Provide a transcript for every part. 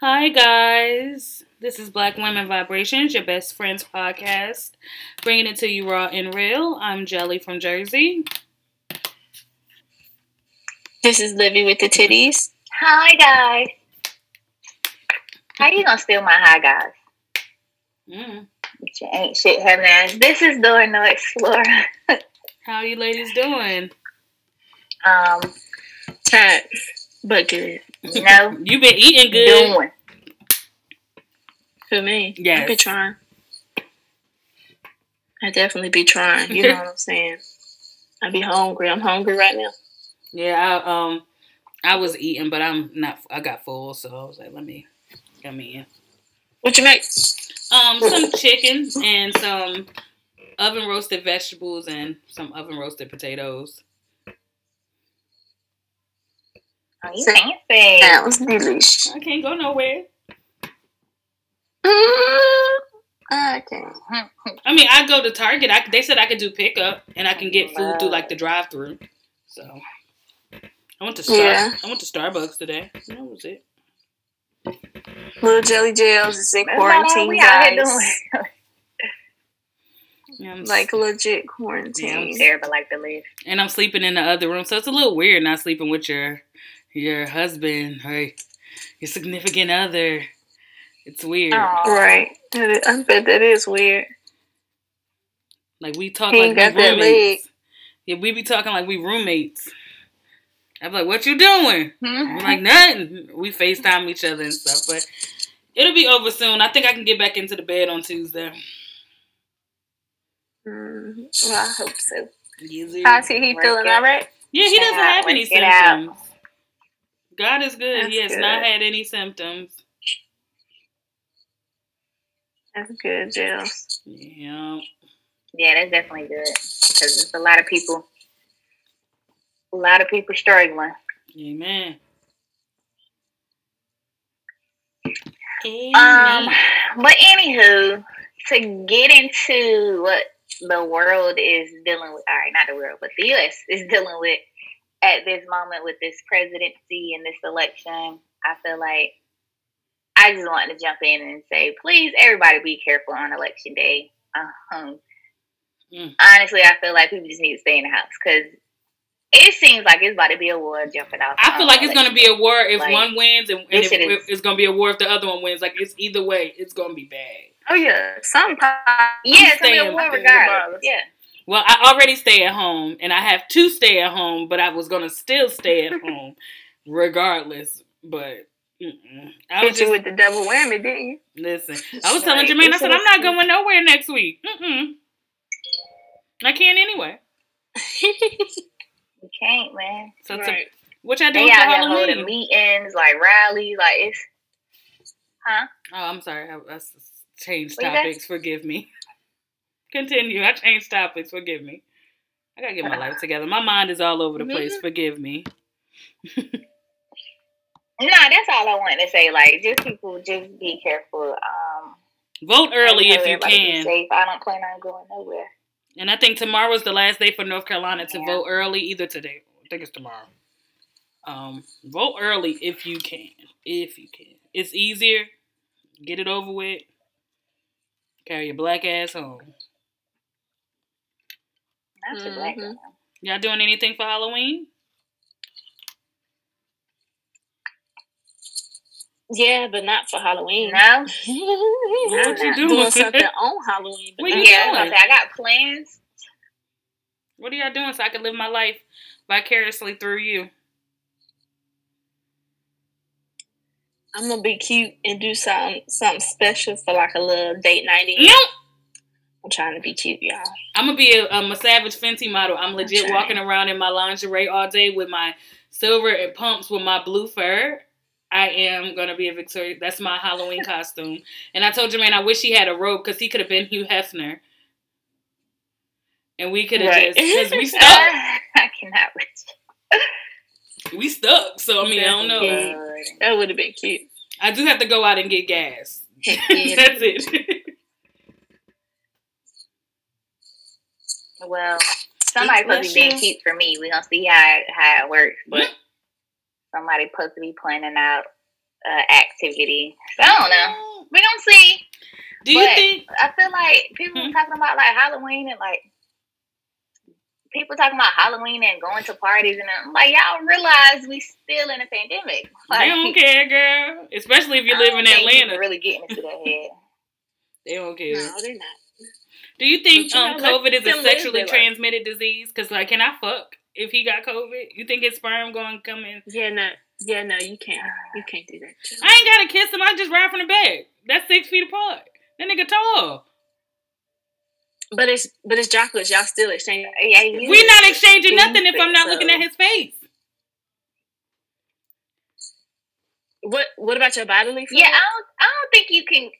Hi, guys. This is Black Women Vibrations, your best friends podcast, bringing it to you raw and real. I'm Jelly from Jersey. This is Livy with the titties. Hi, guys. How you gonna steal my hi, guys? Mm. You ain't shit having ass. This is Dora No Explorer. How you ladies doing? Um, Tired, but good. no, you've been eating good? doing. For me, Yeah. I be trying. I definitely be trying. You know what I'm saying? I be hungry. I'm hungry right now. Yeah, I, um, I was eating, but I'm not. I got full, so I was like, let me come in. What you make? Um, some chicken and some oven roasted vegetables and some oven roasted potatoes. Oh, you Say- fancy. That was delicious. I can't go nowhere. Okay. I mean, I go to Target. I, they said I could do pickup and I can get food through like the drive-through. So I went to Star- Yeah. I went to Starbucks today. That was it. Little jelly gels is in That's about all quarantine, we out here guys. Yeah, I'm Like legit Yeah, quarantine. I'm Terrible, like the live. and I'm sleeping in the other room, so it's a little weird not sleeping with your your husband or your significant other. It's weird. Aw. Right. I bet that is weird. Like we talk He like ain't we got roommates. Yeah, we be talking like we roommates. I'm like, what you doing? I'm like, nothing. We FaceTime each other and stuff, but it'll be over soon. I think I can get back into the bed on Tuesday. Mm, well, I hope so. Easy. How's he? He feeling it. all right? Yeah, he doesn't Yeah, have any work it out. symptoms. God is good. That's he has good. not had any symptoms. That's good, Gels. Yeah. Yeah, that's definitely good because there's a lot of people, a lot of people struggling. Amen. Um, Amen. but anywho, to get into what the world is dealing with, all right, not the world, but the U.S. is dealing with at this moment with this presidency and this election, I feel like I just wanted to jump in and say, please, everybody, be careful on election day. Um, Mm. Honestly, I feel like people just need to stay in the house because it seems like it's about to be a war jumping off. I feel on like it's going to be a war if Like, one wins, and, and this if, if it's going to be a war if the other one wins. Like it's either way, it's going to be bad. Oh yeah, something. Yeah, it's gonna be a war regardless. regardless. Yeah. Well, I already stay at home, and I have to stay at home, but I was gonna still stay at home regardless. But mm-mm. I was Hit you just with the double whammy, didn't you? listen. I was telling. Jermaine, I said I'm not going nowhere next week. Mm-mm. I can't anyway. You can't, man. So to, Right. what y'all They doing for out here holding meetings, like rallies, like it's huh? Oh, I'm sorry. I changed What topics. Forgive me. Continue. I changed topics. Forgive me. I gotta get my life together. My mind is all over the place. Mm-hmm. Forgive me. No, that's all I wanted to say. Like, just people, just be careful. Um, Vote early if you can. Safe. I don't plan on going nowhere. And I think tomorrow's the last day for North Carolina to Yeah. vote early. Either today, I think it's tomorrow. Um, vote early if you can. If you can, it's easier. Get it over with. Carry your black ass home. Not too black. Mhm. Y'all doing anything for Halloween? Yeah, but not for Halloween. No. What you doing? Doing something on Halloween. What you Yeah, doing? I got plans. What are y'all doing so I can live my life vicariously through you? I'm gonna be cute and do something something special for like a little date night. in. I'm trying to be cute, y'all. I'm gonna be a, I'm a Savage Fenty model. I'm legit Okay. walking around in my lingerie all day with my silver and pumps with my blue fur. I am gonna be a Victoria. That's my Halloween costume. And I told Jermaine I wish he had a robe because he could have been Hugh Hefner. And we could have Right. just because we stuck. I cannot we stuck. So I mean, I don't know. That would have been cute. I do have to go out and get gas. That's it. Well, somebody supposed to be being Bless cute for me. We gonna see how it, how it works, but Mhm. somebody supposed to be planning out uh, activity. So I don't know. We gonna see. Do you But think? I feel like people Hmm. talking about like Halloween and like people talking about Halloween and going to parties and I'm like y'all realize we still in a pandemic. Like, They don't care, girl. Especially if you live in Atlanta. Really getting into their head. They don't care. No, they're not. Do you think you um, know, let COVID is a sexually their life. transmitted disease? Because like, can I fuck if he got COVID? You think his sperm going to come in? Yeah, no, yeah, no, you can't. You can't do that. I ain't gotta kiss him. I just ride from the back. That's six feet apart. That nigga tall. But it's but it's chocolates. Y'all still exchanging. Yeah, you- We not exchanging you nothing if I'm not think looking at his face. What What about your bodily? Fluid? Yeah, I don't. I don't think you can.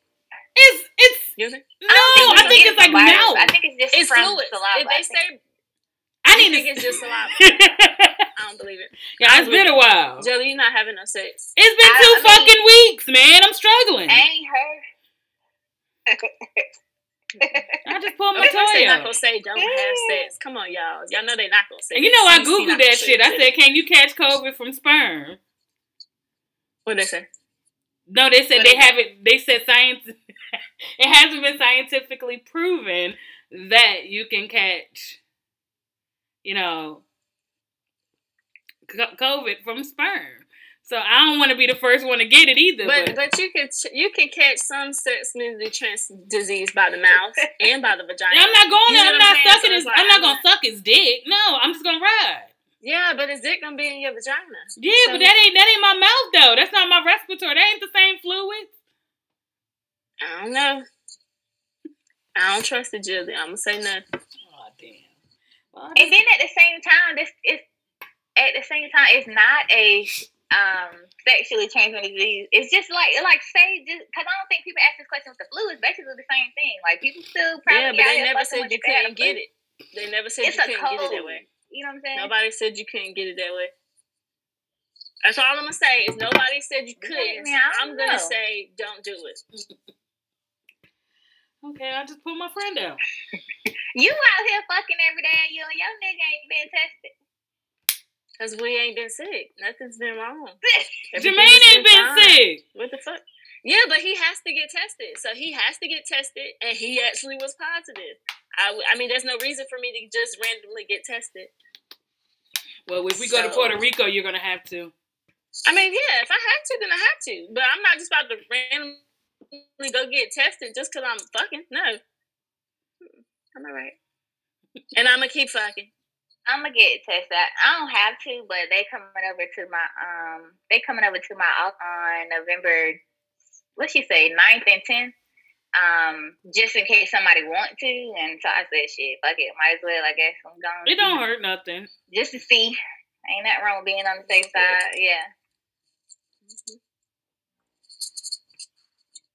It's it's no. I, I think it's like it from virus. mouth. I think it's just It's from fluid. saliva. If they say I need think it's just saliva, I don't believe it. Yeah, it's been a while. Jelly, you're not having no sex. It's been I- two I mean- fucking weeks, man. I'm struggling. I ain't heard. I just pulled my toy they not gonna say don't have sex. Come on, y'all. Y'all know they not gonna say. And you know I googled that shit. I said, "Can you catch COVID from sperm?" what they say? No, they said What they it? haven't. They said science. it hasn't been scientifically proven that you can catch, you know, COVID from sperm. So I don't want to be the first one to get it either. But But, but you can you can catch some sexually trans disease by the mouth and by the vagina. I'm not going. You know I'm not I'm sucking So his. like, I'm not gonna suck his dick. No, I'm just gonna ride. Yeah, but is dick gonna be in your vagina? Yeah, So- but that ain't that ain't my mouth though. That's not my respiratory. That ain't the same fluid. I don't know. I don't trust the Jilly. I'm gonna say nothing. Oh damn. Well, And then at the same time, this is at the same time, it's not a um sexually transmitted disease. It's just like like say just because I don't think people ask this question with the flu. It's basically the same thing. Like people still probably Yeah, but they never said you they had couldn't get it. They never said It's you a couldn't get it that cold. way. You know what I'm saying? Nobody said you couldn't get it that way. That's all I'm gonna say. Is nobody said you couldn't. man, I I'm don't gonna say don't do it. okay, I just pulled my friend out. You out here fucking every day, and you and your nigga ain't been tested. Cause we ain't been sick. Nothing's been wrong. Jermaine ain't been fine. sick. What the fuck? Yeah, but he has to get tested. So he has to get tested, and he actually was positive. I, w- I mean, there's no reason for me to just randomly get tested. Well, if we go to Puerto Rico, you're gonna have to. I mean, yeah, if I have to, then I have to. But I'm not just about to randomly go get tested just because I'm fucking. No. I'm all right. And I'm going to keep fucking. I'm gonna get tested. I don't have to, but they coming over to my um they coming over to my house on November what she say, 9th and tenth. Um, just in case somebody want to. And so I said, shit, fuck it, might as well I guess I'm going It don't hurt nothing. just to see. Ain't that wrong with being on the safe side. Yeah.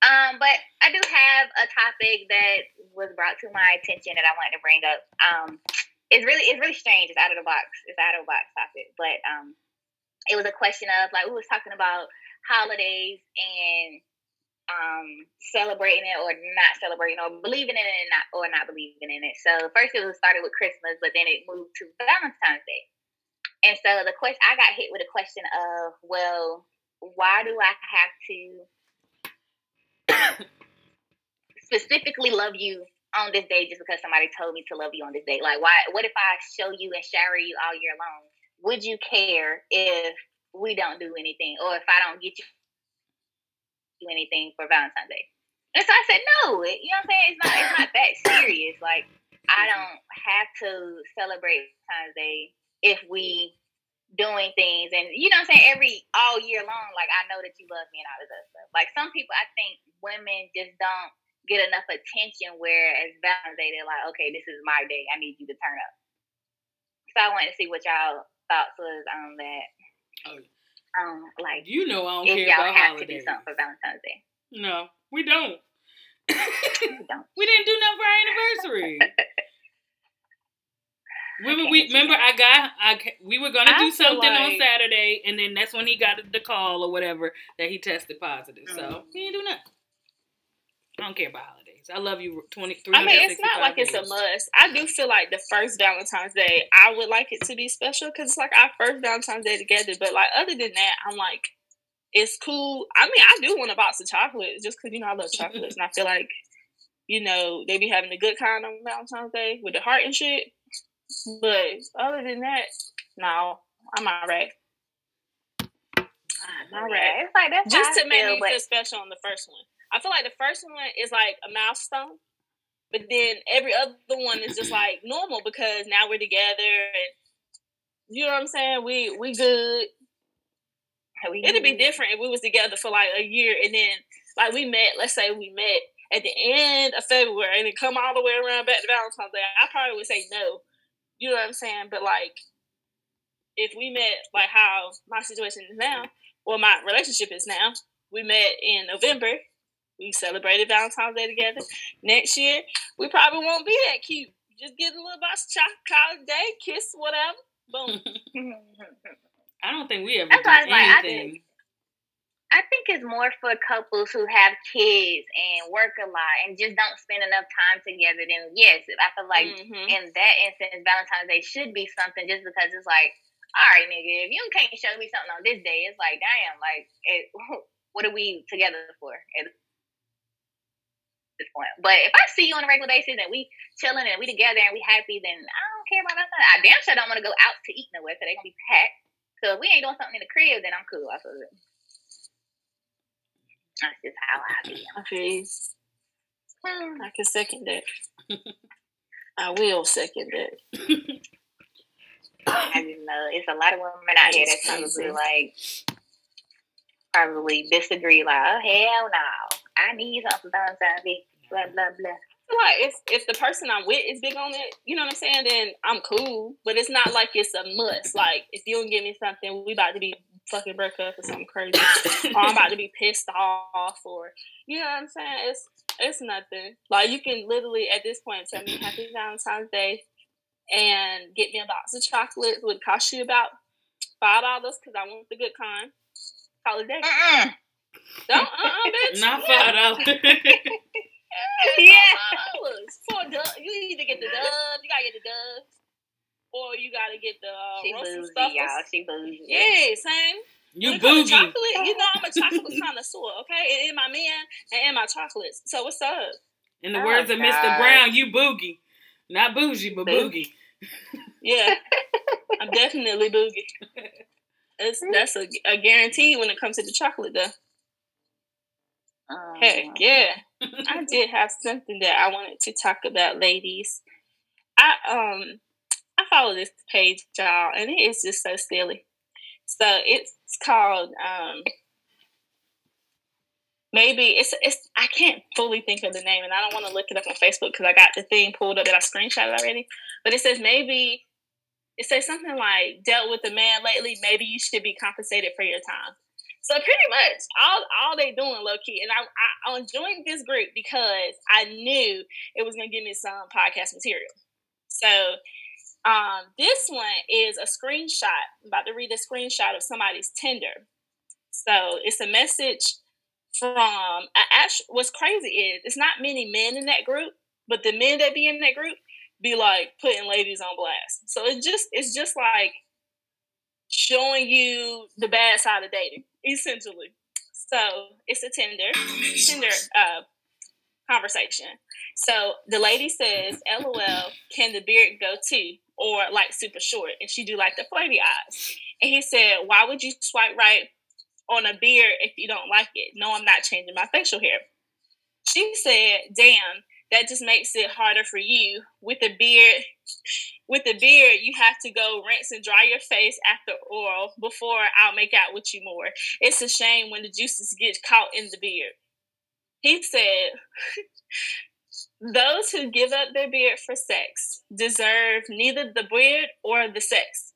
Um, but I do have a topic that was brought to my attention that I wanted to bring up. Um, it's really it's really strange. It's out of the box. It's out of the box topic. But um, it was a question of like we was talking about holidays and um celebrating it or not celebrating or believing in it and not or not believing in it. So first it was started with Christmas, but then it moved to Valentine's Day. And so the question I got hit with a question of, well, why do I have to specifically love you on this day just because somebody told me to love you on this day? Like, why? What if I show you and shower you all year long? Would you care if we don't do anything, or if I don't get you do anything for Valentine's Day? And so I said, no. You know what I'm saying? It's not. It's not that serious. Like, I mm-hmm. don't have to celebrate Valentine's Day if we doing things and you know what I'm saying every all year long like I know that you love me and all this other stuff. Like some people I think women just don't get enough attention where as Valentine's Day they're like, okay, this is my day. I need you to turn up. So I wanted to see what y'all thoughts was on that. Oh, Um like you know I don't care if care y'all about have to do something for Valentine's Day. No, we don't. You don't. we didn't do nothing for our anniversary. Remember, we remember. I got I we were gonna I do something on Saturday, and then that's when he got the call or whatever that he tested positive. So Mm. he didn't do nothing. I don't care about holidays. I love you. Twenty three. I mean, it's not like it's a must. I do feel like the first Valentine's Day, I would like it to be special because it's like our first Valentine's Day together. But like other than that, I'm like, it's cool. I mean, I do want a box of chocolates just because you know I love chocolates, and I feel like you know they be having a good kind on Valentine's Day with the heart and shit. But other than that, no, I'm alright. I'm alright. It's like that's Just to I make feel, me feel special on the first one. I feel like the first one is like a milestone, but then every other one is just like normal because now we're together and you know what I'm saying. We we good. we It'd be different if we was together for like a year and then like we met. Let's say we met at the end of February and then come all the way around back to Valentine's Day. I probably would say no. You know what I'm saying? But like, if we met like how my situation is now, well, my relationship is now. We met in November. We celebrated Valentine's Day together. Next year, we probably won't be that cute. Just get a little box of chocolate, call it a day, kiss, whatever. Boom. I don't think we ever That's do why I was like, I anything. I think it's more for couples who have kids and work a lot and just don't spend enough time together. Then yes, I feel like Mhm. in that instance, Valentine's Day should be something just because it's like, all right, nigga, if you can't show me something on this day, it's like, damn, like, it, what are we together for at this point? But if I see you on a regular basis and we chilling and we together and we happy, then I don't care about nothing. I damn sure don't want to go out to eat nowhere because they're gonna be packed. So if we ain't doing something in the crib, then I'm cool. I feel it. That's just how I be. I feel. Hmm. I can second that. I will second that. I just know it's a lot of women out here That's probably like probably disagree. Like, oh hell no, I need something Valentine's Day. Blah blah blah. Like if if the person I'm with is big on it, you know what I'm saying, then I'm cool. But it's not like it's a must. Like if you don't give me something, we about to be fucking break up or something crazy. or I'm about to be pissed off or you know what I'm saying? It's it's nothing. Like you can literally at this point tell me happy Valentine's Day and get me a box of chocolates would cost you about five dollars because I want the good kind. Holiday. Mm-mm. Don't uh uh bitch. Not five dollars. Yeah. dollars for a dove. You either get the dove, you gotta get the dove, or you gotta get the uh, She roasted bougie, stuffers. y'all. She bougie. Yeah, same. you When it comes to boogie. chocolate, you know I'm a chocolate connoisseur, okay? And in my man and in my chocolates. So what's up? In the Oh, words of Mr. Brown, you boogie. Not bougie, but boogie. Yeah, I'm definitely boogie. That's that's a, a guarantee when it comes to the chocolate, though. Um, Heck yeah. I did have something that I wanted to talk about, ladies. I um I follow this page, y'all, and it is just so silly. So it's called um maybe it's it's I can't fully think of the name, and I don't want to look it up on Facebook because I got the thing pulled up that I screenshotted already. But it says maybe it says something like dealt with a man lately. Maybe you should be compensated for your time. So pretty much all all they doing low key, and I, I I joined this group because I knew it was gonna give me some podcast material. So um, this one is a screenshot. I'm about to read a screenshot of somebody's Tinder. So it's a message from a actual. What's crazy is it's not many men in that group, but the men that be in that group be like putting ladies on blast. So it's just it's just like showing you the bad side of dating, essentially. So it's a Tinder Tinder uh, conversation. So the lady says, "LOL, can the beard go too?" Or like super short, and she do like the flirty eyes. And he said, "Why would you swipe right on a beard if you don't like it? No, I'm not changing my facial hair." She said, "Damn, that just makes it harder for you with a beard." With a beard, you have to go rinse and dry your face after oral before I'll make out with you more. It's a shame when the juices get caught in the beard. He said, Those who give up their beard for sex deserve neither the beard or the sex.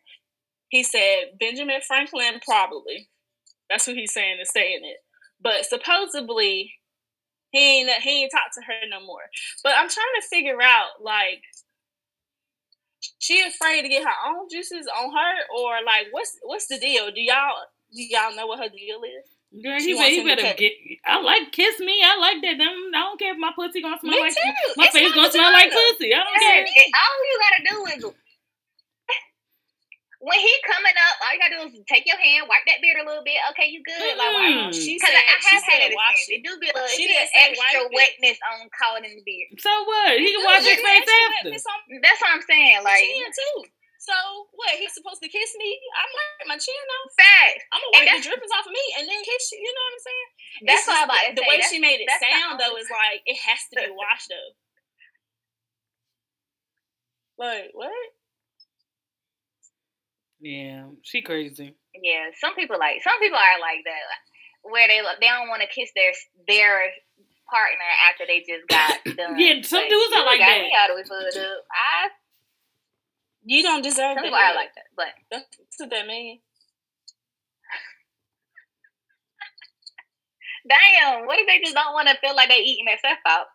He said, Benjamin Franklin probably. That's who he's saying is saying it. But supposedly, he ain't, he ain't talked to her no more. But I'm trying to figure out, like, she afraid to get her own juices on her, or like, what's what's the deal? Do y'all do y'all know what her deal is? Girl, he, he better get. I like kiss me. I like that. Them, I don't care if my pussy gonna smell Me like too. my It's face gonna smell like pussy. I don't Yeah, care. it- all you gotta do is when he coming up, all you gotta do is take your hand, wipe that beard a little bit. Okay, you good? Like, Mm. She said, I she have had said that wash it. It do be a little, She it didn't an say extra wipe it. wetness on caught in the beard. So what? He can wash his face after. on That's what I'm saying. my Like, chin too. So what? He's supposed to kiss me? I'm wipe my chin off. facts. I'm gonna wipe the drippings off of me and then kiss you. You know what I'm saying? That's It's what I'm about to the, the way That's- she made it sound though is like it has to be washed though. Like what? Yeah, she crazy. Yeah, some people like some people are like that, where they they don't want to kiss their their partner after they just got done. Yeah, some But dudes are you like that. Me all the way fucked up. I You don't deserve some that. people are like that, but That's what that mean. damn, what if they just don't want to feel like they eating their stuff out?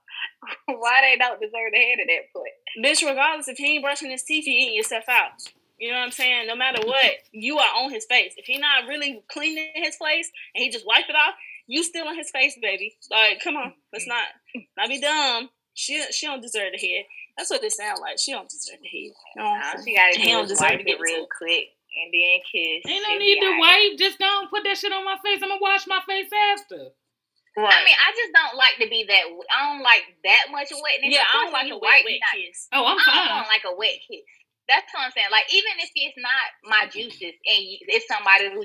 Why they don't deserve the head of that foot? Bitch, regardless if he ain't brushing his teeth, you eating yourself out. You know what I'm saying? No matter what, you are on his face. If he not really cleaning his place and he just wipe it off, you still on his face, baby. Like, come on, let's not not be dumb. She she don't deserve the head. That's what they sound like. She don't deserve the head. No, All she gotta He don't deserve to get real into quick and then kiss. Ain't no need to alright. wipe. Just don't put that shit on my face. I'm gonna wash my face after. I mean, I just don't like to be that. I don't like that much wetness. yeah, I course, don't like a you wet, wet kiss. Oh, I'm fine. I don't want like a wet kiss. That's what I'm saying. Like even if it's not my juices and it's somebody who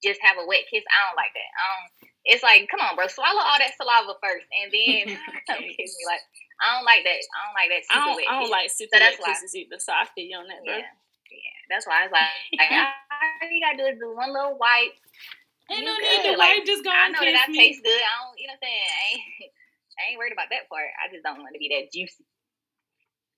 just have a wet kiss, I don't like that. I don't. It's like, come on, bro, swallow all that saliva first, and then come kiss me. Like I don't like that. I don't like that I super don't, wet I don't kiss. like super that's wet why- kisses either, so I feel you on that, bro. Yeah, yeah. That's why I was like, like all you gotta do is do one little wipe. Ain't no need to Like, wipe. Just go I know that I me. taste good. I don't, you know what I'm saying? I ain't, I ain't worried about that part. I just don't want to be that juicy.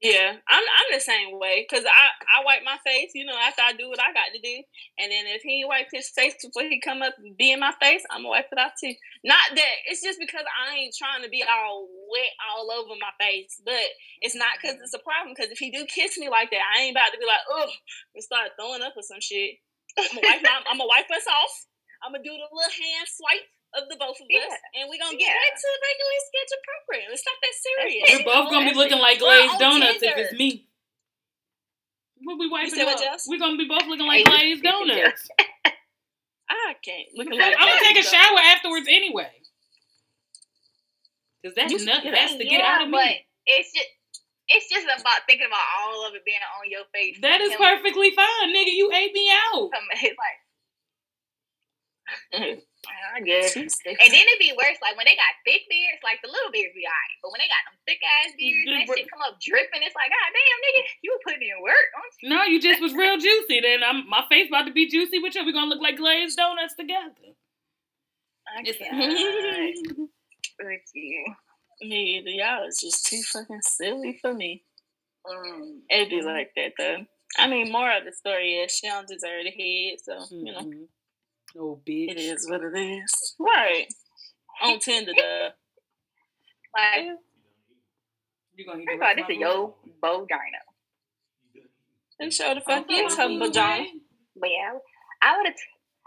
Yeah, I'm I'm the same way because I I wipe my face, you know, after I do what I got to do, and then if he wipe his face before he come up and be in my face, I'm gonna wipe it off too. Not that it's just because I ain't trying to be all wet all over my face, but it's not because it's a problem. Because if he do kiss me like that, I ain't about to be like, oh, and start throwing up or some shit. I'm gonna wipe my, I'm gonna wipe us off. I'm gonna do the little hand swipe of the both of us, and we're gonna get Yeah. back to the regular schedule program. It's not that serious. We're both gonna be looking like glazed on donuts if it's me. We'll be wiping up. We're gonna be both looking like glazed donuts. I can't. Looking I'm gonna take a shower afterwards anyway. Cause that's You- nut yeah, to get yeah, out of but me. it's just it's just about thinking about all of it being on your face. That From is him perfectly fine, nigga. You ate me out. from- It's like. I guess. And then it be worse, like when they got thick beards, like the little beards be alright. But when they got them thick ass beards, that shit come up dripping, it's like, God damn, nigga, you were putting in work, don't you? No, you just was real juicy. Then I'm my face about to be juicy with you. We're gonna look like glazed donuts together. Can't with you. Me either. Y'all is just too fucking silly for me. Mm. It'd be like that though. I mean, more of the story is she don't deserve the head, so you know Mhm. Oh, bitch. it is what it is. Right. On Tinder, though. Like, you're gonna eat first the this is your vagina. And show the fuck is her vagina. But yeah, I would have.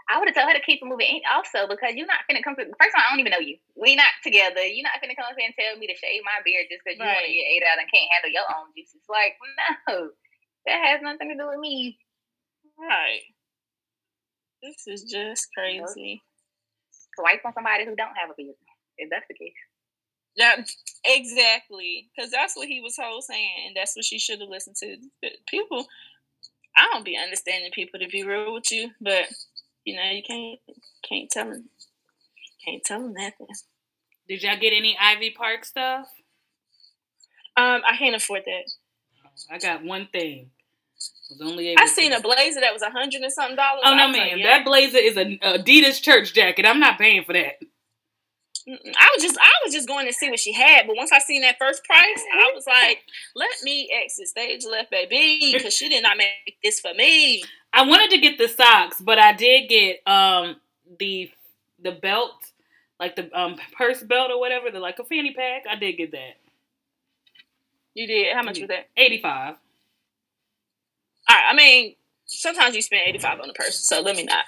I would have told her to keep it moving. Also, because you're not finna come to. First of all, I don't even know you. We not together. You're not finna come up here and tell me to shave my beard just because you want to get ate out and can't handle your own juices. Like, no, that has nothing to do with me. Right. This is just crazy. Swipe on somebody who don't have a beard. If that's the case. Yeah, exactly, because that's what he was whole saying, and that's what she should have listened to. But people, I don't be understanding people to be real with you, but you know you can't can't tell them can't tell them nothing. Did y'all get any Ivy Park stuff? Um, I can't afford that. I got one thing. Was only able I to- seen a blazer that was a hundred and something dollars. Oh no, was like, man! yeah. That blazer is an Adidas church jacket. I'm not paying for that. I was just I was just going to see what she had, but once I seen that first price, I was like, let me exit stage left, baby, because she did not make this for me. I wanted to get the socks, but I did get um the the belt, like the um purse belt or whatever, the like a fanny pack. I did get that. You did. How much was that? Eighty five. All right. I mean, sometimes you spend eighty five on a purse, so let me not.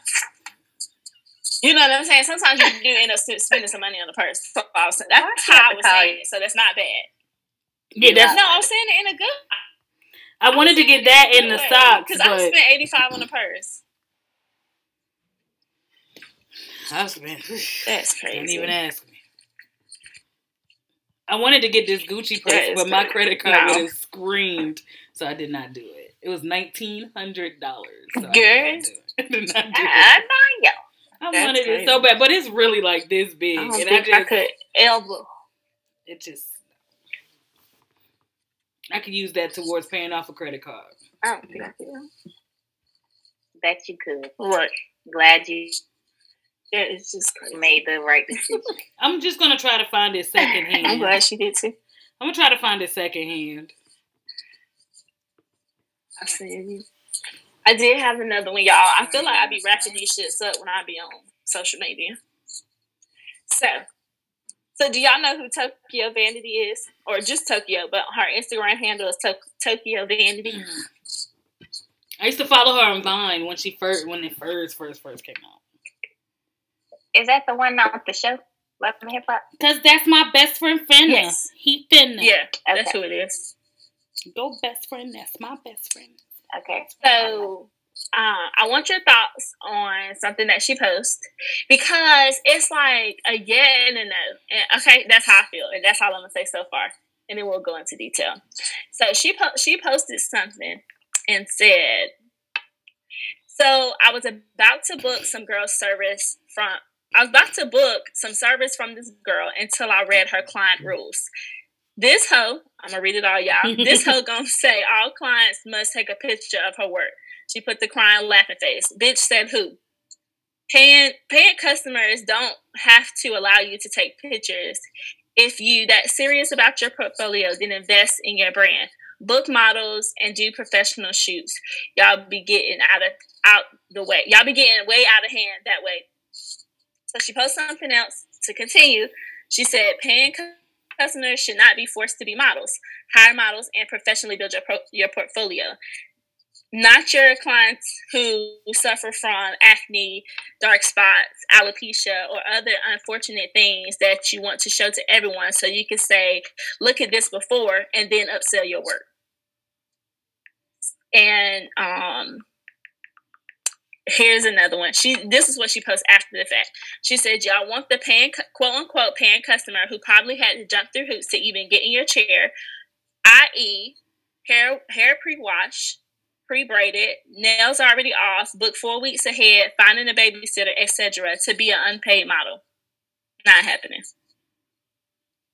You know what I'm saying? Sometimes you do end up spending some money on a purse. So I was, that's Why how I was have to saying it. So that's not bad. Yeah, that's No, I'm saying it in a good. I wanted to get that in the socks, because I but spent eighty five on a purse. I spent. That's Don't even ask me. I wanted to get this Gucci purse, but my crazy. credit card No. would have screamed, so I did not do it. It was nineteen hundred dollars. So I Girl. did not do it. I did not do. I know. I That's wanted crazy. it so bad, but it's really like this big, I don't and I think I just, could ever. it just, I could use that towards paying off a credit card. I don't think I could. Bet you could. What? Glad you That is just crazy. made the right decision. I'm just gonna try to find it secondhand. I'm glad she did too. I'm gonna try to find it secondhand. I said you. I did have another one, y'all. I feel like I'd be wrapping these shits up when I be on social media. So, so do y'all know who Tokyo Vanity is, or just Tokyo? But her Instagram handle is to- Tokyo Vanity. I used to follow her on Vine when she first, when it first, first, first came out. Is that the one on the show? Love and Hip Hop? Cause that's my best friend Finna. Yes. He Finna. Yeah, that's Okay. who it is. Go best friend. That's my best friend. Okay. So, uh, I want your thoughts on something that she posts because it's like a yeah and a no. And okay, that's how I feel, and that's all I'm gonna say so far, and then we'll go into detail. So she po- she posted something and said, "So I was about to book some girl's service from." I was about to book some service from this girl until I read her client rules. This hoe, I'm gonna read it all, y'all. This hoe gonna say all clients must take a picture of her work. She put the crying laughing face. Bitch said who? Paying paying customers don't have to allow you to take pictures. If you that serious about your portfolio, then invest in your brand. Book models and do professional shoots. Y'all be getting out of out the way. Y'all be getting way out of hand that way. So she posted something else to continue. She said, paying customers should not be forced to be models. Hire models and professionally build your, pro- your portfolio. Not your clients who suffer from acne, dark spots, alopecia, or other unfortunate things that you want to show to everyone so you can say, look at this before and then upsell your work. And um, here's another one. She this is what she posts after the fact. She said, "Y'all want the paying quote unquote paying customer who probably had to jump through hoops to even get in your chair, i.e., hair hair pre wash, pre braided, nails already off, book four weeks ahead, finding a babysitter, etc. To be an unpaid model, not happening."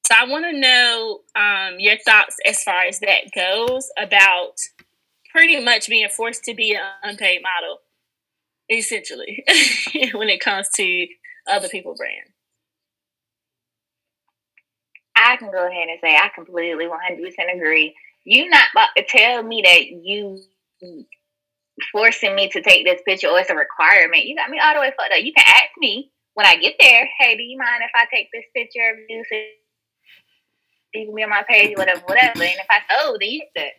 So I want to know um, your thoughts as far as that goes about pretty much being forced to be an unpaid model essentially when it comes to other people brand I can go ahead and say I completely 100% agree. you not about to tell me that you forcing me to take this picture or it's a requirement. You got me all the way fucked up. You can ask me when I get there, hey, do you mind if I take this picture of you? So you can be on my page, whatever, whatever. And if I oh, then you that.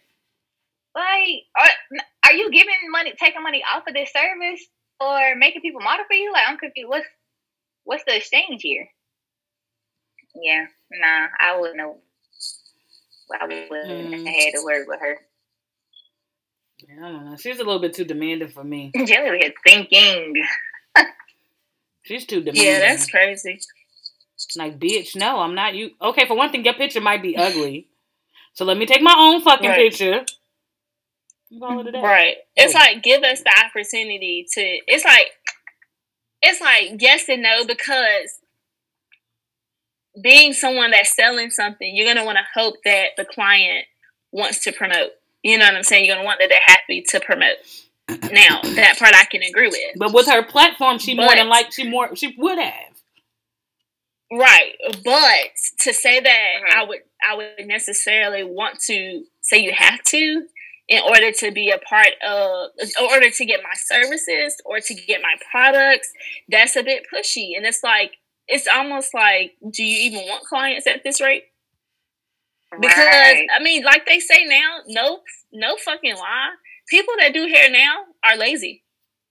Like, are, are you giving money, taking money off of this service or making people model for you? Like, I'm confused. What's, what's the exchange here? Yeah, nah, I wouldn't know. I wouldn't Mm. have had to work with her. I don't know. She's a little bit too demanding for me. Jelly is thinking. She's too demanding. Yeah, that's crazy. like, bitch, no, I'm not you. Okay, for one thing, your picture might be ugly. So let me take my own fucking Right. picture. Call it a day. Right. It's like give us the opportunity to it's like it's like yes and no because being someone that's selling something, you're gonna want to hope that the client wants to promote. You know what I'm saying? You're gonna want that they're happy to promote. Now, that part I can agree with. But with her platform, she more than like she more she would have. Right. But to say that. I would I would necessarily want to say you have to in order to be a part of in order to get my services or to get my products, that's a bit pushy. And it's like it's almost like, do you even want clients at this rate? Because Right. I mean, like they say now, no no fucking lie. People that do hair now are lazy.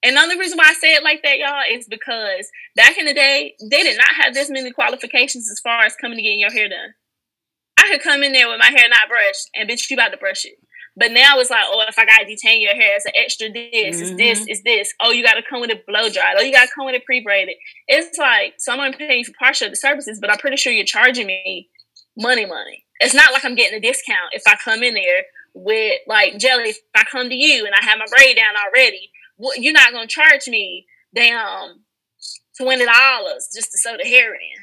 And the only reason why I say it like that, y'all, is because back in the day, they did not have this many qualifications as far as coming to getting your hair done. I could come in there with my hair not brushed, and bitch, you about to brush it. But now it's like, oh, if I gotta detain your hair, it's an extra this, mm-hmm. it's this, it's this. Oh, you gotta come with it blow dried. Oh, you gotta come with it pre braided. It's like, so I'm gonna for partial of the services, but I'm pretty sure you're charging me money, money. It's not like I'm getting a discount if I come in there with like jelly. If I come to you and I have my braid down already, well, you're not gonna charge me damn twenty dollars just to sew the hair in.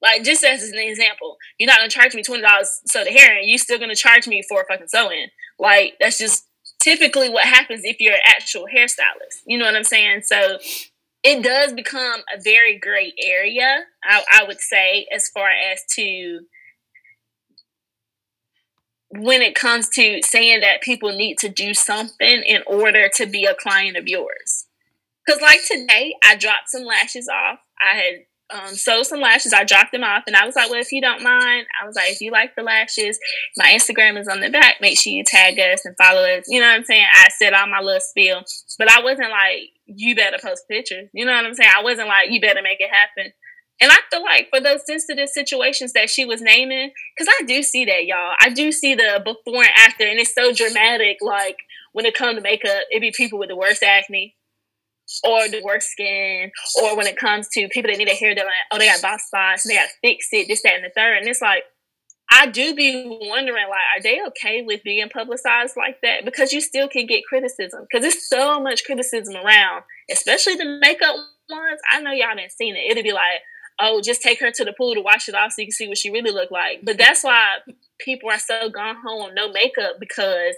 Like just as an example, you're not gonna charge me twenty dollars to sew the hair in. You're still gonna charge me for a fucking sewing. Like that's just typically what happens if you're an actual hairstylist. You know what I'm saying? So it does become a very gray area. I, I would say as far as to when it comes to saying that people need to do something in order to be a client of yours. Because, like today, I dropped some lashes off. I had um, some lashes. I dropped them off, and I was like, "Well, if you don't mind, I was like, if you like the lashes, my Instagram is on the back. Make sure you tag us and follow us. You know what I'm saying? I said all my little spiel, but I wasn't like, you better post pictures. You know what I'm saying? I wasn't like, you better make it happen. And I feel like for those sensitive situations that she was naming, because I do see that, y'all. I do see the before and after, and it's so dramatic. Like when it comes to makeup, it'd be people with the worst acne or the worst skin, or when it comes to people that need a hair, they're like, oh, they got box spots, they got to fix it, this, that, and the third. And it's like, I do be wondering, like, are they okay with being publicized like that? Because you still can get criticism. Because there's so much criticism around, especially the makeup ones. I know y'all didn't seen it. It'll be like, oh, just take her to the pool to wash it off so you can see what she really looked like. But that's why people are so gone home no makeup because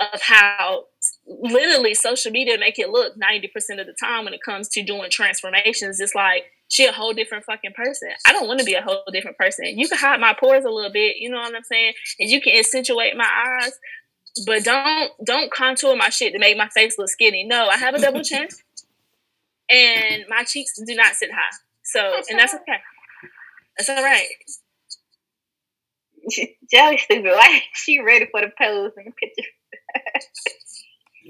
of how literally social media make it look 90% of the time when it comes to doing transformations. It's like she a whole different fucking person. I don't want to be a whole different person. You can hide my pores a little bit, you know what I'm saying? And you can accentuate my eyes, but don't don't contour my shit to make my face look skinny. No, I have a double chin. And my cheeks do not sit high. So, and that's okay. That's all right. Jelly stupid. Why she ready for the pose and the picture?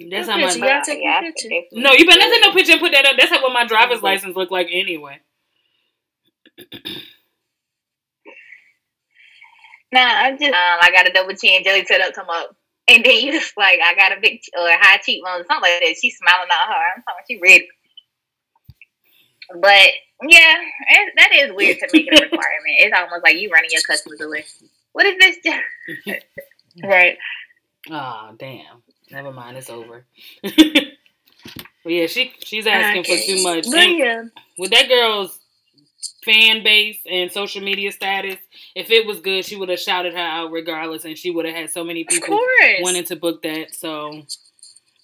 That's how much. you take yeah, picture. No, you better not take no picture and put that up. That's how what my driver's license look like anyway. nah, I'm just um, I got a double chin. Jelly set up come up. And then you just like, I got a big or high cheekbones, something like that. She's smiling at her. I'm talking, she ready. But yeah, it, that is weird to make it a requirement. It's almost like you running your customers away. What is this? right. Oh damn. Never mind. It's over. but yeah, she she's asking okay. for too much. But yeah. With that girl's fan base and social media status, if it was good, she would have shouted her out regardless, and she would have had so many people wanting to book that. So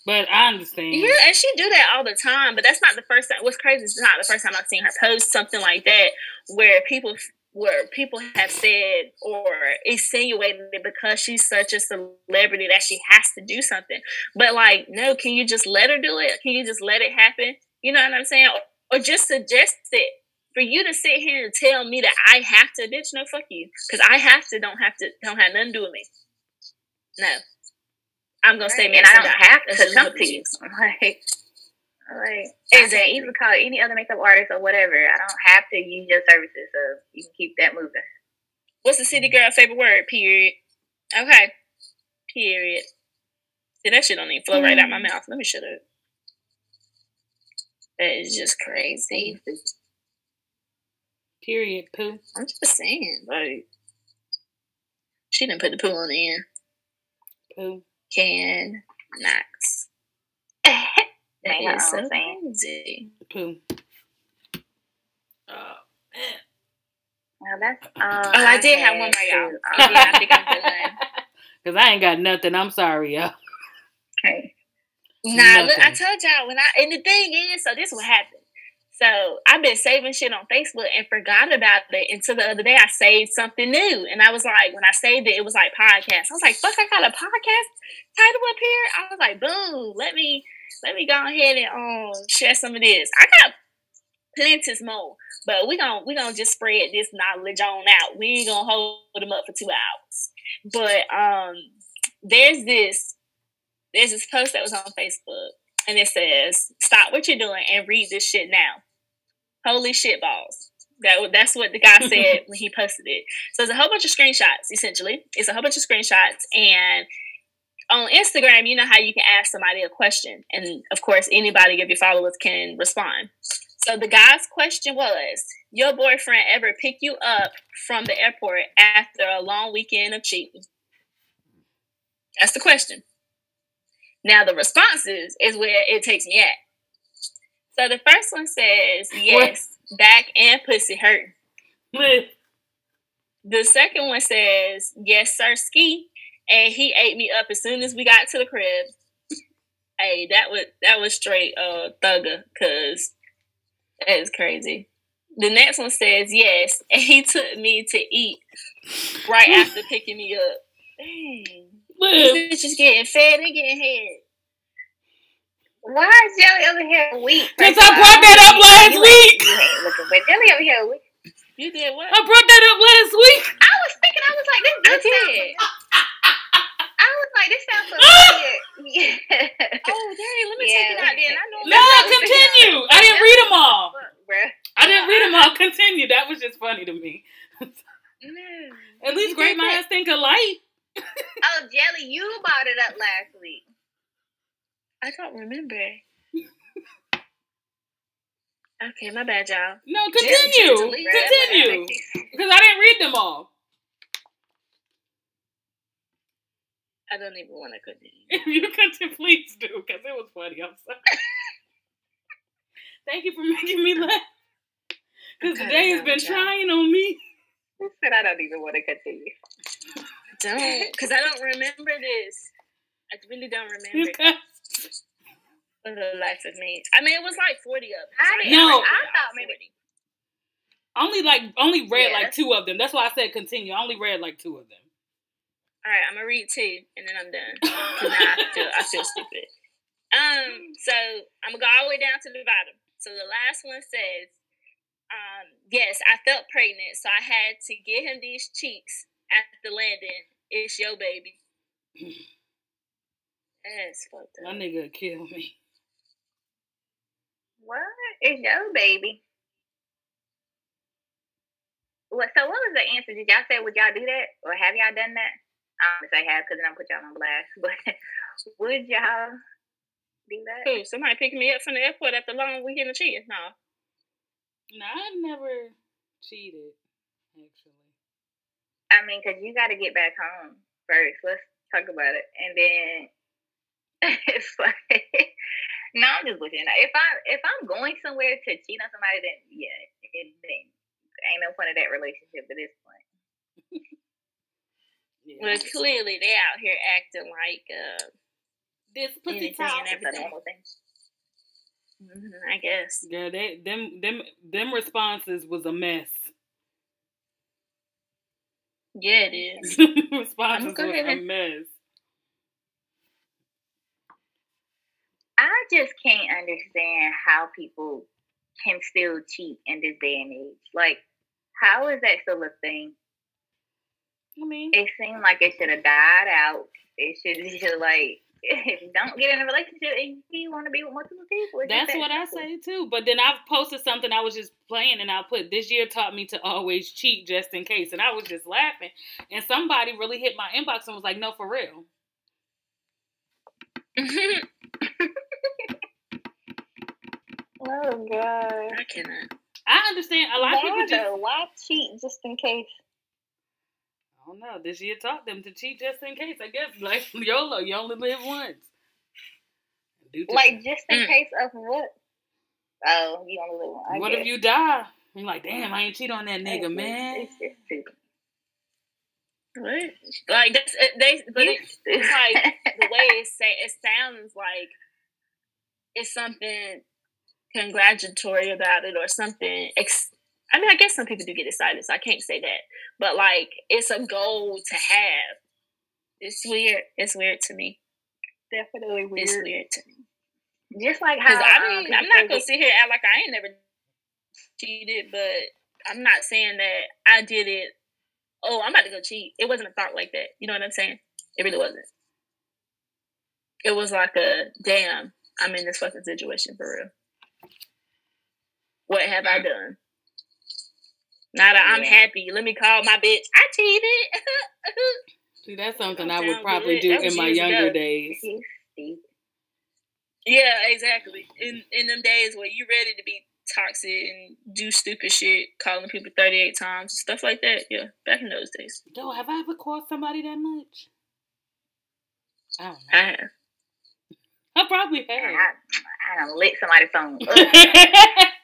but I understand. Yeah, and she do that all the time. But that's not the first time. What's crazy is not the first time I've seen her post something like that, where people where people have said or insinuated it because she's such a celebrity that she has to do something. But like, no, can you just let her do it? Can you just let it happen? You know what I'm saying? Or, or just suggest it. For you to sit here and tell me that I have to, bitch, no, fuck you, because I have to, don't have to, don't have nothing to do with me. No, I'm gonna right. say, man, I don't have to come to you. Like, like exactly. I can even call any other makeup artist or whatever. I don't have to use your services, so you can keep that moving. What's the city girl favorite word? Period. Okay. Period. See that shit don't even flow mm. right out my mm. mouth. Let me shut up. That is just crazy. Period. Poo. I'm just saying, like she didn't put the poo on the end. Poo can Knox. That is so crazy. Poo. Oh, man. Well, that's, uh, oh, I did have one more, y'all. Oh, yeah, I think I'm done. Because I ain't got nothing. I'm sorry, y'all. Okay. Nah, look, I told y'all when I, and the thing is, so this what happened. So I've been saving shit on Facebook and forgot about it until the other day I saved something new. And I was like, when I saved it, it was like podcast. I was like, fuck, I got a podcast title up here. I was like, boom, let me let me go ahead and um share some of this. I got plenty more, but we gonna we gonna just spread this knowledge on out. We ain't gonna hold them up for two hours. But um there's this there's this post that was on Facebook and it says, Stop what you're doing and read this shit now. Holy shit balls. That that's what the guy said when he posted it. So it's a whole bunch of screenshots. Essentially, it's a whole bunch of screenshots, and on Instagram, you know how you can ask somebody a question, and of course, anybody of your followers can respond. So the guy's question was: Your boyfriend ever pick you up from the airport after a long weekend of cheating? That's the question. Now the responses is where it takes me at. So the first one says yes, back and pussy hurt. the second one says yes, sir, ski, and he ate me up as soon as we got to the crib. Hey, that was that was straight uh thugger, cause that is crazy. The next one says yes, and he took me to eat right after picking me up. Dang. This bitch is getting fed and getting head. Why is Jelly over here weak? Because I brought that up last week. You ain't looking, but Jelly over here weak. You did what? I brought that up last week. I was thinking, I was like, this, this sounds, did. I was like, this sounds ah! familiar. yeah. Oh, dang, let me Yeah. check it out then. I know No, continue. I didn't read them all. Bruh. I didn't read them uh-uh. all. Continue. That was just funny to me. No. At least You great did that. minds think alike. Oh, Jelly, you brought it up last week. I don't remember. Okay, my bad, y'all. No, continue. just Continue. Because I didn't read them all. I don't even want to continue. If you continue, please do, because it was funny. I'm sorry. Thank you for making me laugh. Because Okay, today has been trying on me. Who said I don't even want to continue? Don't, because I don't remember this. I really don't remember for the life of me. I mean, it was like 40 of them. I didn't- No. like I thought maybe- 40. Only like only read Yeah. like two of them. That's why I said continue. I only read like two of them. All right, I'm gonna read two, and then I'm done. 'Cause now I feel I feel stupid. Um, so I'm gonna go all the way down to the bottom. So the last one says, um, yes, I felt pregnant, so I had to get him these cheeks after landing. It's your baby. That's fucked My nigga kill me. What? It's your baby. What? So what was the answer? Did y'all say would y'all do that, or have y'all done that? I don't say have because then I'm put y'all on blast. But would y'all do that? Who? Somebody picking me up from the airport after a long weekend of cheating? No. No, I never cheated. Actually, I mean, because you got to get back home first. Let's talk about it, and then it's like, no, I'm just looking. If I if I'm going somewhere to cheat on somebody, then yeah, it then ain't no point of that relationship at this point. Yeah. Well, clearly they out here acting like uh, this pussy anything and talk. It's a everything. normal thing. mhm, I guess. Girl, they them them them responses was a mess. Yeah, it is. responses go was ahead a mess. I just can't understand how people can still cheat in this day and age. Like, how is that still a thing? I mean, It seemed like it should have died out. It should just like don't get in a relationship if you want to be with multiple people. It's That's that what I say too. But then I've posted something I was just playing and I put this year taught me to always cheat just in case. And I was just laughing. And somebody really hit my inbox and was like, no, for real. Oh god. I cannot. I understand a lot of people Why just though? Why cheat just in case? I don't know. This year taught them to cheat just in case. I guess like YOLO, you only live once. Do to- Like just in Mm. case of what? Oh, you only live one. I what guess. if you die? I'm like, damn, I ain't cheat on that nigga, It's- man. It's. What? Like that's it- they, but it, it's like the way it say it sounds like it's something congratulatory about it or something. Ex- I mean, I guess some people do get excited, so I can't say that. But like, it's a goal to have. It's weird. It's weird to me. definitely weird. It's weird. to me. Just like how I um, mean, I'm not gonna sit here and act like I ain't never cheated, but I'm not saying that I did it. Oh, I'm about to go cheat. It wasn't a thought like that. You know what I'm saying? It really wasn't. It was like a damn. I'm in this fucking situation for real. What have I done? Now that I'm happy, let me call my bitch. I cheated. See, that's something I would probably do in my younger days. Yeah, exactly. In in them days where you ready to be toxic and do stupid shit, calling people thirty eight times and stuff like that. Yeah, back in those days. Yo, have I ever called somebody that much? I don't know. I have. I probably I, have. I done lit somebody's phone.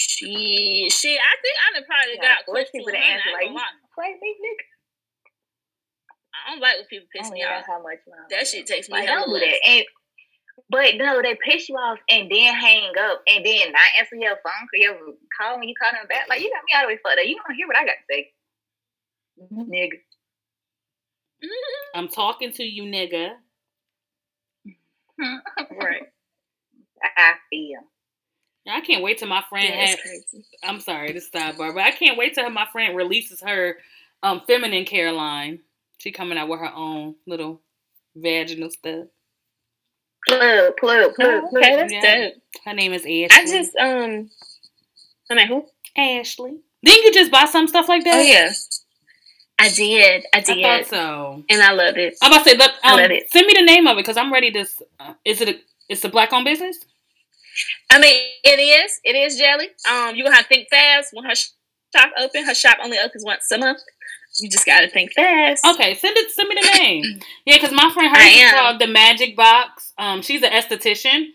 up. She, she. I think I done probably Yeah, got force close to people a to answer like, ain't gonna. Play me, nigga. I don't like when people I piss don't me even off. how much mine That is. shit takes me Like, hella don't do less. that. And, but no, they piss you off and then hang up and then not answer your phone or your call when you call them back. Like you got me all the way fucked up. You don't hear what I got to say, mm-hmm. nigga. Mm-hmm. I'm talking to you, nigga. right. I feel. I can't wait till my friend Yeah, has. I'm sorry, this sidebar, but I can't wait till my friend releases her um feminine care line. She coming out with her own little vaginal stuff. Plug, plug, plug, Oh, plug. okay, that's Yeah. dope. Her name is Ashley. I just um. I mean, who? Ashley. Didn't you just buy some stuff like that? Oh yeah, I did. I I did, thought so. and I love it. I'm about to say, look, I um, love it. send me the name of it because I'm ready to. Uh, is it a? It's a black owned business. I mean, it is. It is jelly. Um, you gonna have to think fast when her sh- shop open. Her shop only opens once a month. You just gotta think fast. Okay, send it. Send me the name. yeah, because my friend her is called the Magic Box. Um, she's an esthetician.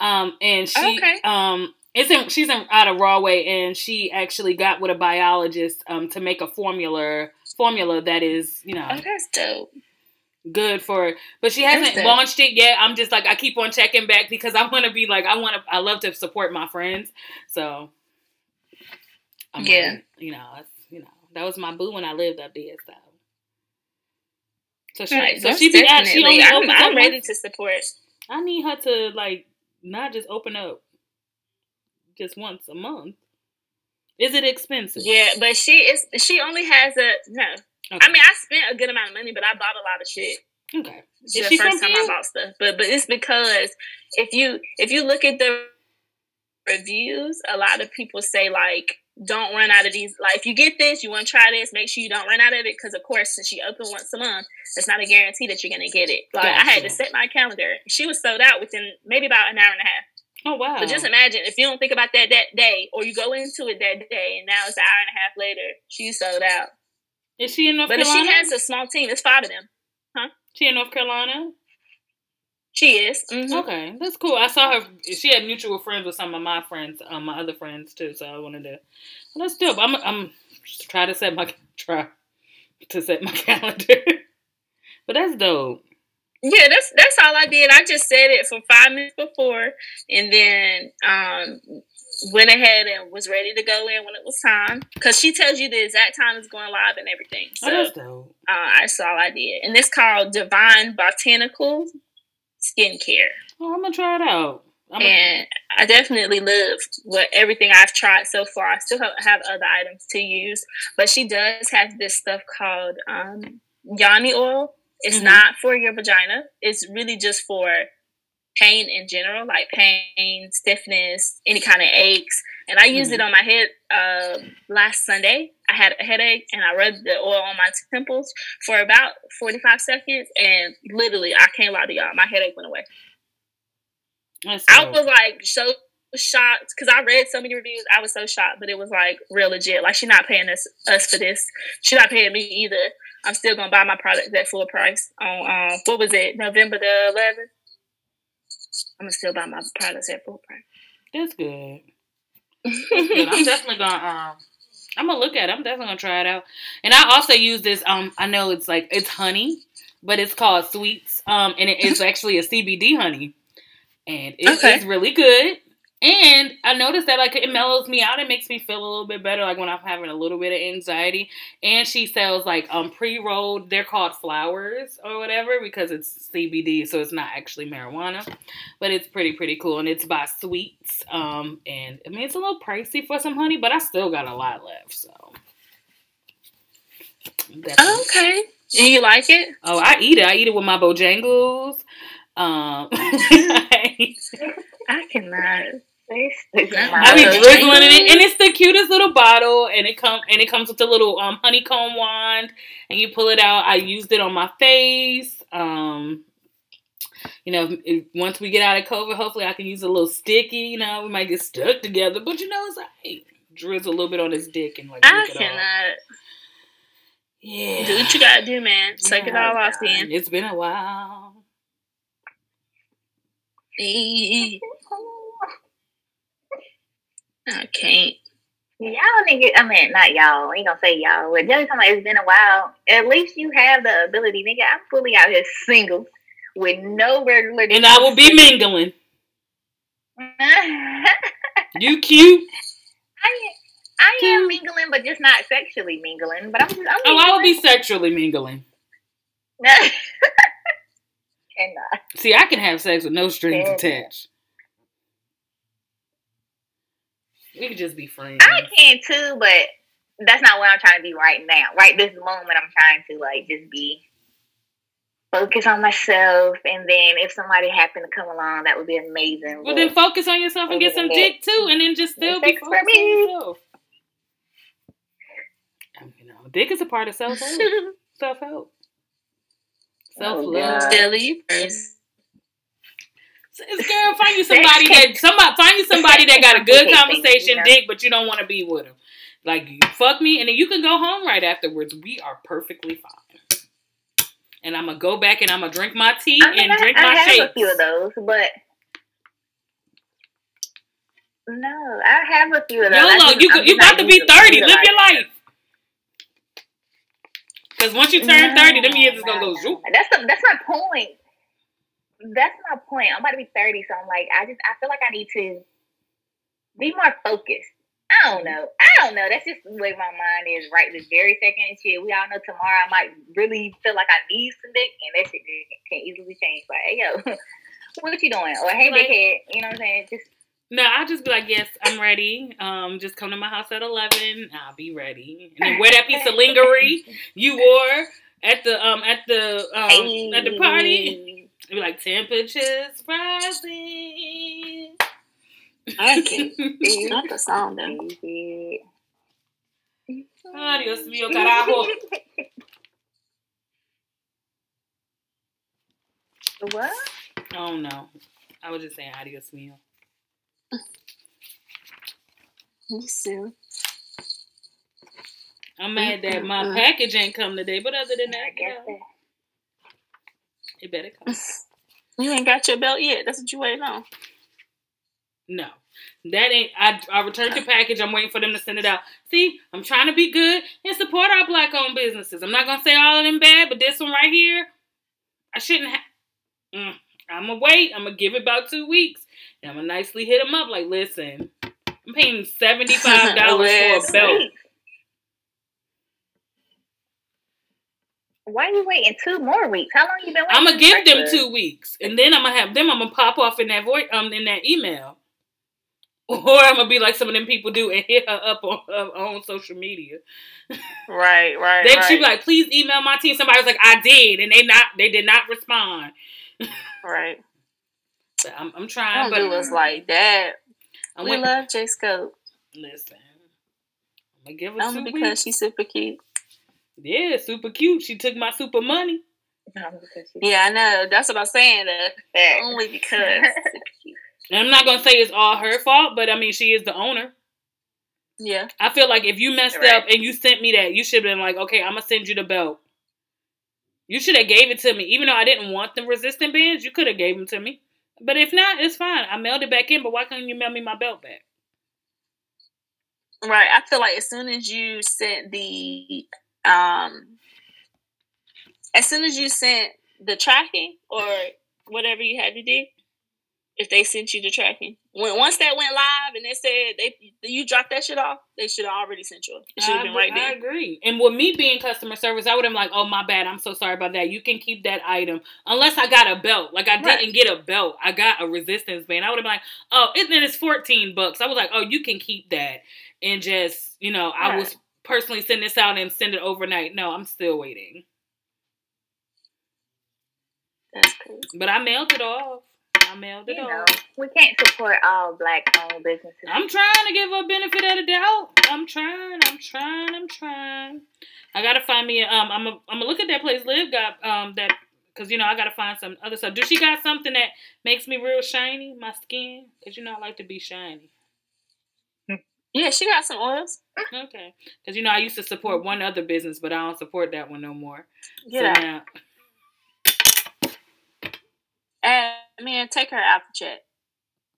Um, and she Okay. um is in she's in out of Rahway, and she actually got with a biologist um to make a formula formula that is you know Oh, that's dope. Good for but she hasn't launched it yet i'm just like i keep on checking back because i want to be like i want to i love to support my friends so I'm like, Yeah. you know you know that was my boo when i lived up there so so she Right, so she be out she only I'm, opens I'm ready to support. i need her to like not just open up just once a month is it expensive Yeah, but she is. She only has a no. Okay. I mean, I spent a good amount of money, but I bought a lot of shit. okay It's Is the first time here? I bought stuff, but but it's because if you if you look at the reviews, a lot of people say like, don't run out of these. Like, if you get this, you want to try this, make sure you don't run out of it because, of course, since she opened once a month, it's not a guarantee that you're gonna get it. Like, I had to set my calendar. She was sold out within maybe about an hour and a half. oh wow But just imagine if you don't think about that that day, or you go into it that day, and now it's an hour and a half later, she's sold out. Is she in north But carolina she has a small team, it's five of them. Huh? She in north carolina She is. Mhm. Okay, that's cool. I saw her. She had mutual friends with some of my friends, um, my other friends too. So I wanted to. Well, that's dope. I'm. I'm just try to set my try to set my calendar. but that's dope. Yeah, that's that's all I did. I just said it for five minutes before, and then um, went ahead and was ready to go in when it was time. Because she tells you the exact time it's going live and everything. So oh, that's dope. uh, that's all I did. And it's called Divine Botanical Skincare. Oh, I'm gonna try it out. I'm and I definitely love what everything I've tried so far. I still have, other items to use, but she does have this stuff called um, Yanni oil. It's Mhm. not for your vagina. It's really just for pain in general, like pain, stiffness, any kind of aches. And I used it on my head uh, last Sunday. I had a headache, and I rubbed the oil on my temples for about forty five seconds, and literally, I can't lie to y'all, my headache went away. that's I dope. was like so shocked because I read so many reviews. I was so shocked, but it was like real legit. Like she's not paying us us for this. She's not paying me either. I'm still gonna buy my product at full price on um what was it November the 11th. I'm gonna still buy my products at full price. That's good. That's good. I'm definitely gonna. Um, I'm gonna look at it. I'm definitely gonna try it out. And I also use this. Um, I know it's like it's honey, but it's called Sweets. Um, and it is actually a CBD honey, and it, Okay. it's really good. And I noticed that like it mellows me out. It makes me feel a little bit better, like when I'm having a little bit of anxiety. And she sells like um pre rolled. They're called flowers or whatever because it's CBD, so it's not actually marijuana but it's pretty pretty cool and it's by sweets um and i mean it's a little pricey for some honey but i still got a lot left so Definitely. okay. Do you like it? oh i eat it i eat it with my bojangles um I cannot. I be drizzling it, and it's the cutest little bottle, and it come and it comes with a little um, honeycomb wand, and you pull it out. I used it on my face. Um, you know, if, if, once we get out of COVID, hopefully I can use a little sticky. You know, we might get stuck together, but you know, it's like drizzle a little bit on his dick and like. I cannot. Yeah. Do what you gotta do, man. Suck yeah, it all off, then. It's been a while. I can't. Y'all niggas, I mean, not y'all. I ain't gonna say y'all. But just time it's been a while. At least you have the ability, nigga. I'm fully out here single with no regular. And I will be mingling. you cute. I I am mingling, but just not sexually mingling. But I'm. I'm oh, I will be sexually mingling. Cannot. See, I can have sex with no strings Cannot. attached. We could just be friends. I can too, but that's not what I'm trying to be right now. Right this moment, I'm trying to like just be focus on myself, and then if somebody happened to come along, that would be amazing. Well, then focus on yourself and get some dick too, and then just still be focused on yourself. You know, dick is a part of self help. self help. Oh, self love. Still you first. Girl, find you somebody that somebody find you somebody that got a good conversation, dick, but you don't want to be with him. Like you fuck me, and then you can go home right afterwards. We are perfectly fine. And I'm gonna go back and I'm gonna drink my tea I mean, and drink I, my I have shakes. a few of those, but no, I have a few of those. YOLO, you you about to be thirty. Live your life. Because once you turn no, thirty, them years is gonna go zoop. That's the, that's my point that's my point. I'm about to be 30, so I'm like, I just I feel like I need to be more focused. I don't know. I don't know. That's just the way my mind is right this very second and shit. We all know tomorrow I might really feel like I need some dick and that shit can easily change. Like, hey yo, what you doing? Or hey like, big head, you know what I'm saying? Just no, I'll just be like, yes, I'm ready. Um, just come to my house at eleven. I'll be ready. And then wear that piece of lingerie you wore at the um at the um hey. at the party. It'd be like temperatures rising. I can't. Not the sound. Oh, Dios mío, carajo. What? Oh no. I was just saying adios mío. Me too. I'm mad that my package ain't come today, but other than that, I guess yeah. It better come. You ain't got your belt yet. That's what you waiting on. No. That ain't I I returned your package. I'm waiting for them to send it out. See, I'm trying to be good and support our black owned businesses. I'm not gonna say all of them bad, but this one right here, I shouldn't have mm, I'm gonna wait. I'm gonna give it about two weeks. And I'm gonna nicely hit them up like, listen, I'm paying seventy five dollars for a belt. Why are you waiting two more weeks? How long you been waiting? I'm gonna give them two weeks, and then I'm gonna have them. I'm gonna pop off in that voice, um, in that email, or I'm gonna be like some of them people do and hit her up on her on social media. Right, right. then right. she be like, "Please email my team." Somebody was like, "I did," and they not, they did not respond. right. But I'm, I'm trying. But do us like that. I we went, love J Scope. Listen, I'm gonna give her Only two because weeks. she's super cute. Yeah, super cute. She took my super money. Yeah, I know. That's what I'm saying. Uh, only because. and I'm not gonna say it's all her fault, but I mean she is the owner. Yeah. I feel like if you messed right. up and you sent me that, you should have been like, okay, I'm gonna send you the belt. You should have gave it to me, even though I didn't want the resistant bands. You could have gave them to me, but if not, it's fine. I mailed it back in. But why couldn't you mail me my belt back? Right. I feel like as soon as you sent the um, as soon as you sent the tracking or whatever you had to do, if they sent you the tracking, when once that went live and they said they you dropped that shit off, they should have already sent you. It should have been right there. I agree. And with me being customer service, I would have been like, "Oh my bad, I'm so sorry about that. You can keep that item unless I got a belt. Like I right. didn't get a belt, I got a resistance band. I would have been like, "Oh, it, then it's 14 bucks." I was like, "Oh, you can keep that." And just you know, right. I was personally send this out and send it overnight. No, I'm still waiting. That's crazy. But I mailed it off. I mailed it You off. know, we can't support all black-owned businesses. I'm trying to give her a benefit of the doubt. I'm trying. I'm trying. I'm trying. I gotta find me. Um, I'm. A, I'm gonna look at that place Liv got. Um, that because you know I gotta find some other stuff. Do she got something that makes me real shiny, my skin? Because you know I like to be shiny. Yeah, she got some oils. Okay. Because you know I used to support one other business, but I don't support that one no more. Yeah. so out. now, And man, take her out the chat.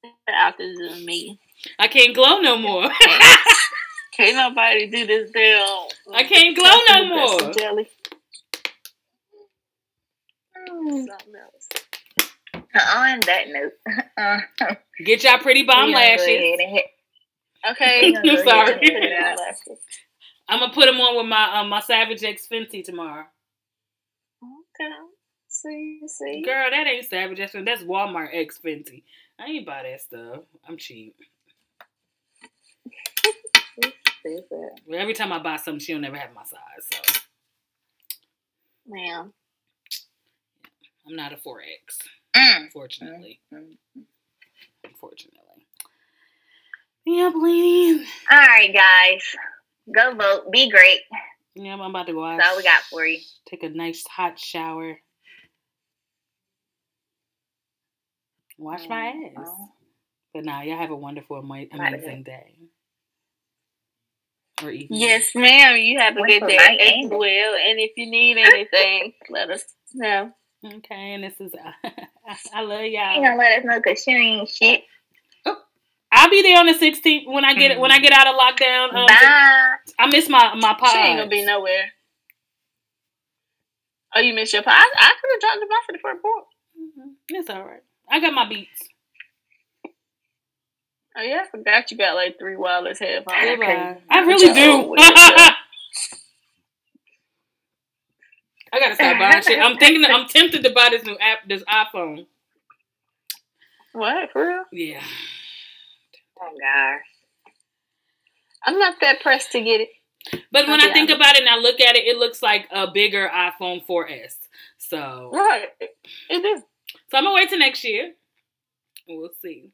Take her out the Zoom meeting. I can't glow no more. Can't nobody do this deal. I can't glow no more. Jelly. Mm. Something else. On that note, uh, Get y'all pretty bomb we gonna go lashes. Ahead and hit- Okay. we gonna go I'm sorry. and put it out. I'm gonna put them on with my um, my Savage X Fenty tomorrow. Okay. See, see. Girl, that ain't Savage X Fenty. That's Walmart X Fenty. I ain't buy that stuff. I'm cheap. Well, every time I buy something, she'll never have my size. So Ma'am. I'm not a 4X, Mm. unfortunately. Mm. Unfortunately. Yeah, please. All right, guys, go vote. Be great. Yeah, I'm about to go out. That's all we got for you. Take a nice hot shower. Wash my mm-hmm. ass. Oh. But now, y'all have a wonderful, amazing day. Or evening. Yes, ma'am. You have a Went good day my as well. And if you need anything, let us know. Okay, and this is, I love y'all. y'all. gonna let us know because she ain't shit. I'll be there on the 16th when I get when I get out of lockdown. Um, Bye. I miss my my pod. She ain't gonna be nowhere. Oh, you missed your pod? I, I could have dropped them off for the front porch. Mhm. It's all right. I got my beats. Oh yeah, I forgot you got like three wireless headphones. I really do. old- with yourself. I gotta stop buying shit. I'm thinking. I'm tempted to buy this new app, this iPhone. What for real? Yeah. Oh gosh. I'm not that pressed to get it. But when I'll I think about it and I look at it, it looks like a bigger iPhone 4S. So, Right, it is. so I'm gonna wait till next year. We'll see.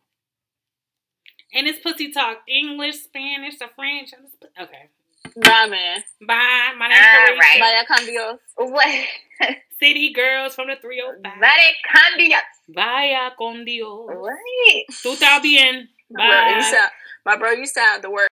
And it's pussy talk, English, Spanish, or French. I'm just- Okay. Bye, man. Bye. My name's All right. Vaya con Dios. What? City girls from the 305. Vale candidates. Vaya con Dios. What? Tú estás bien. My bro, you sound, my bro, you sound the word.